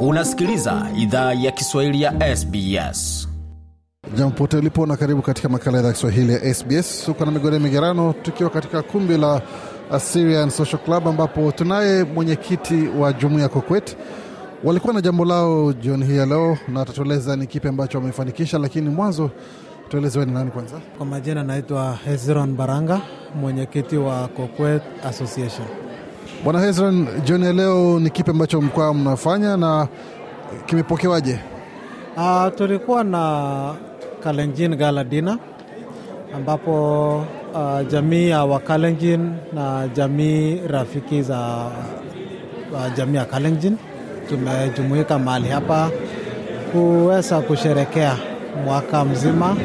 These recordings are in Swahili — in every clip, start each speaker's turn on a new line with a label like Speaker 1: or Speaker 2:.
Speaker 1: Unasikiliza idhaa ya Kiswahili ya SBS.
Speaker 2: Jambo pote ulipo na karibu katika makala ya idhaa ya Kiswahili ya SBS. huko na migode migerano, tukiwa katika kumbi la Assyrian Social Club ambapo tunaye mwenyekiti wa jumuiya ya Kokwet. Walikuwa na jambo lao jioni hii ya leo na atatueleza ni kipi ambacho wamefanikisha, lakini mwanzo tueleze ni nani kwanza.
Speaker 3: Kwa majina naitwa Hezron Baranga, mwenyekiti wa Kokwet Association.
Speaker 2: Bwana Hezron, jioni ya leo ni kipi ambacho mlikuwa mnafanya na kimepokewaje?
Speaker 3: Uh, tulikuwa na Kalenjin Gala Dinner ambapo uh, jamii ya Wakalenjin na jamii rafiki za uh, jamii ya Kalenjin tumejumuika mahali hapa kuweza kusherekea mwaka mzima.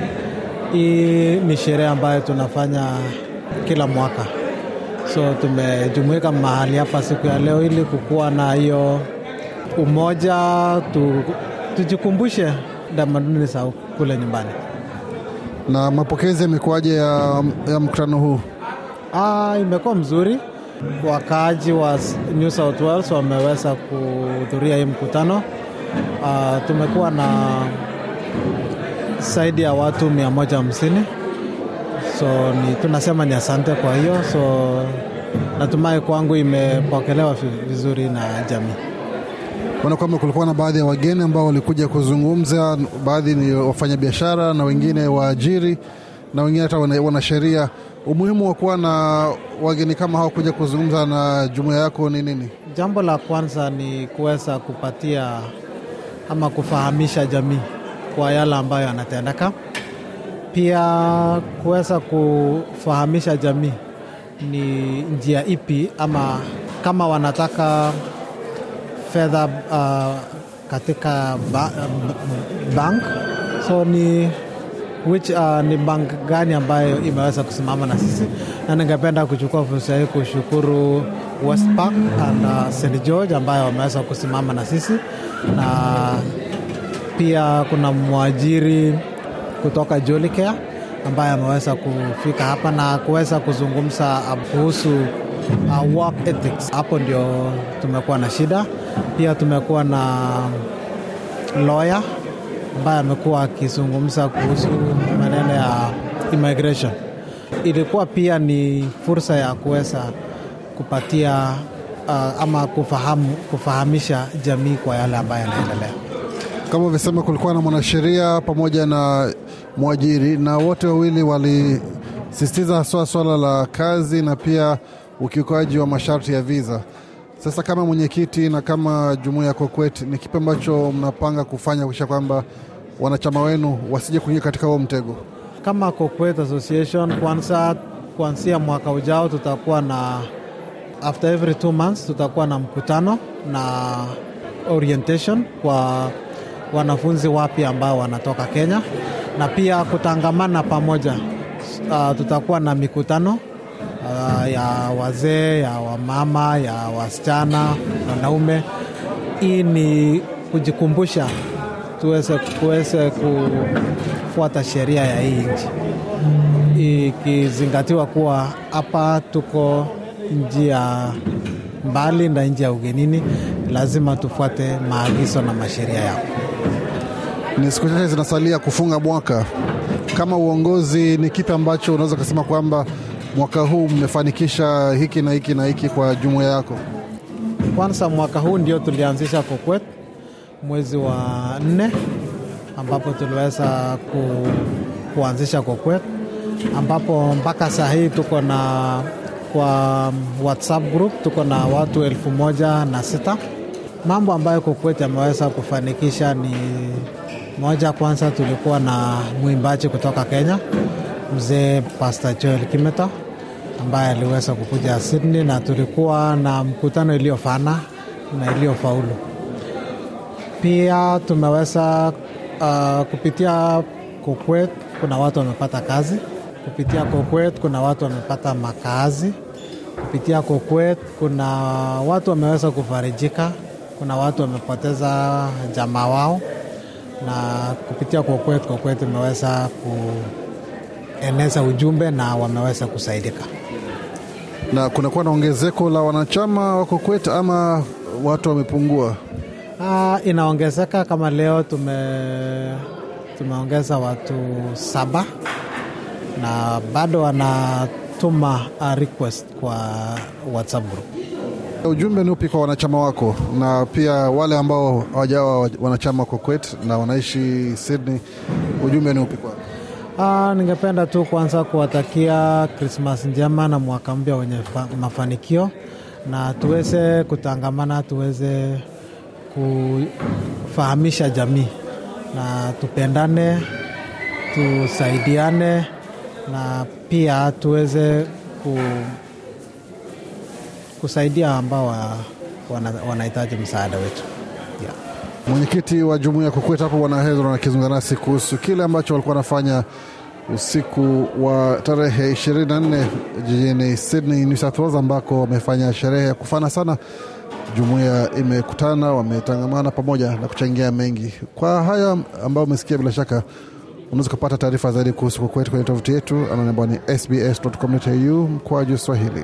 Speaker 3: Hii ni sherehe ambayo tunafanya kila mwaka, so tumejumuika mahali hapa siku ya leo ili kukuwa na hiyo umoja tu, tujikumbushe tamaduni za kule nyumbani.
Speaker 2: Na mapokezi yamekuwaje ya, ya mkutano huu?
Speaker 3: Ah, imekuwa mzuri. Wakaaji wa New South Wales wameweza kuhudhuria hii mkutano. Ah, tumekuwa na zaidi ya watu 150 so ni, tunasema ni asante kwa hiyo, so natumai kwangu imepokelewa vizuri na jamii.
Speaker 2: Ona kwamba kulikuwa na baadhi ya wageni ambao walikuja kuzungumza, baadhi ni wafanyabiashara na wengine waajiri na wengine hata wanasheria. Umuhimu wa kuwa na wageni kama hao kuja kuzungumza na jumuiya yako ni nini?
Speaker 3: Jambo la kwanza ni kuweza kupatia ama kufahamisha jamii kwa yale ambayo yanatendeka, pia kuweza kufahamisha jamii ni njia ipi ama kama wanataka fedha uh, katika ba, bank. So ni which uh, ni bank gani ambayo imeweza kusimama na sisi, na ningependa kuchukua fursa hii kushukuru Westpac and uh, St George ambayo wameweza kusimama na sisi, na pia kuna mwajiri kutoka Jolicare ambaye ameweza kufika hapa na kuweza kuzungumza kuhusu uh, work ethics. Hapo ndio tumekuwa na shida. Pia tumekuwa na lawyer ambaye amekuwa akizungumza kuhusu maneno ya immigration. Ilikuwa pia ni fursa ya kuweza kupatia uh, ama kufahamu, kufahamisha jamii kwa yale ambayo yanaendelea.
Speaker 2: Kama ulivyosema, kulikuwa na mwanasheria pamoja na mwajiri, na wote wawili walisisitiza haswa swala la kazi na pia ukiukaji wa masharti ya viza. Sasa kama mwenyekiti na kama jumuiya ya Kokwet, ni kipi ambacho mnapanga kufanya kuhakikisha kwamba wanachama wenu wasije kuingia katika huo mtego?
Speaker 3: Kama Kokwet Association, kwanza kuanzia mwaka ujao tutakuwa na after every two months tutakuwa na mkutano na orientation kwa wanafunzi wapya ambao wanatoka Kenya, na pia kutangamana pamoja. Uh, tutakuwa na mikutano Uh, ya wazee ya wamama ya wasichana wanaume. Hii ni kujikumbusha tuweze kuweze kufuata sheria ya hii nchi, ikizingatiwa kuwa hapa tuko nji ya mbali na nji ya ugenini, lazima tufuate maagizo na masheria yao.
Speaker 2: Ni siku chache zinasalia kufunga mwaka. Kama uongozi, ni kipi ambacho unaweza ukasema kwamba mwaka huu mmefanikisha hiki na hiki na hiki kwa jumuiya yako?
Speaker 3: Kwanza mwaka huu ndio tulianzisha Kokwet mwezi wa nne, ambapo tuliweza ku, kuanzisha Kokwet, ambapo mpaka saa hii tuko na kwa WhatsApp group tuko na watu elfu moja na sita. Mambo ambayo Kokwet ameweza kufanikisha ni moja, kwanza tulikuwa na mwimbaji kutoka Kenya mzee Pastor Joel Kimeta ambaye aliweza kukuja Sydney na tulikuwa na mkutano iliyofana na iliyofaulu. Pia tumeweza uh, kupitia Kokwet kuna watu wamepata kazi, kupitia Kokwet kuna watu wamepata makazi, kupitia Kokwet kuna watu wameweza kufarijika, kuna watu wamepoteza jamaa wao, na kupitia Kokwet, Kokwet imeweza kueneza ujumbe na wameweza kusaidika.
Speaker 2: Na kunakuwa na ongezeko la wanachama wa Kokwet ama watu wamepungua?
Speaker 3: Ah, inaongezeka kama leo tume tumeongeza watu saba na bado wanatuma uh, request kwa WhatsApp group.
Speaker 2: Ujumbe ni upi kwa wanachama wako? Na pia wale ambao hawajawa wanachama Kokwet na wanaishi Sydney, ujumbe ni upi kwao?
Speaker 3: Ah, ningependa tu kwanza kuwatakia Krismas njema na mwaka mpya wenye mafanikio. Na tuweze kutangamana, tuweze kufahamisha jamii. Na tupendane, tusaidiane. Na pia tuweze ku, kusaidia ambao wa- wana- wanahitaji msaada wetu yeah.
Speaker 2: Mwenyekiti wa jumuiya ya Kokwet hapo Bwana Hezron akizungumza nasi kuhusu kile ambacho walikuwa wanafanya usiku wa tarehe 24 jijini Sydney, New South Wales, ambako wamefanya sherehe ya kufana sana. Jumuiya imekutana, wametangamana pamoja na kuchangia mengi. Kwa haya ambayo umesikia, bila shaka unaweza kupata taarifa zaidi kuhusu Kokwet kwenye tovuti yetu anaone ambao ni sbs.com.au mkwaju Swahili.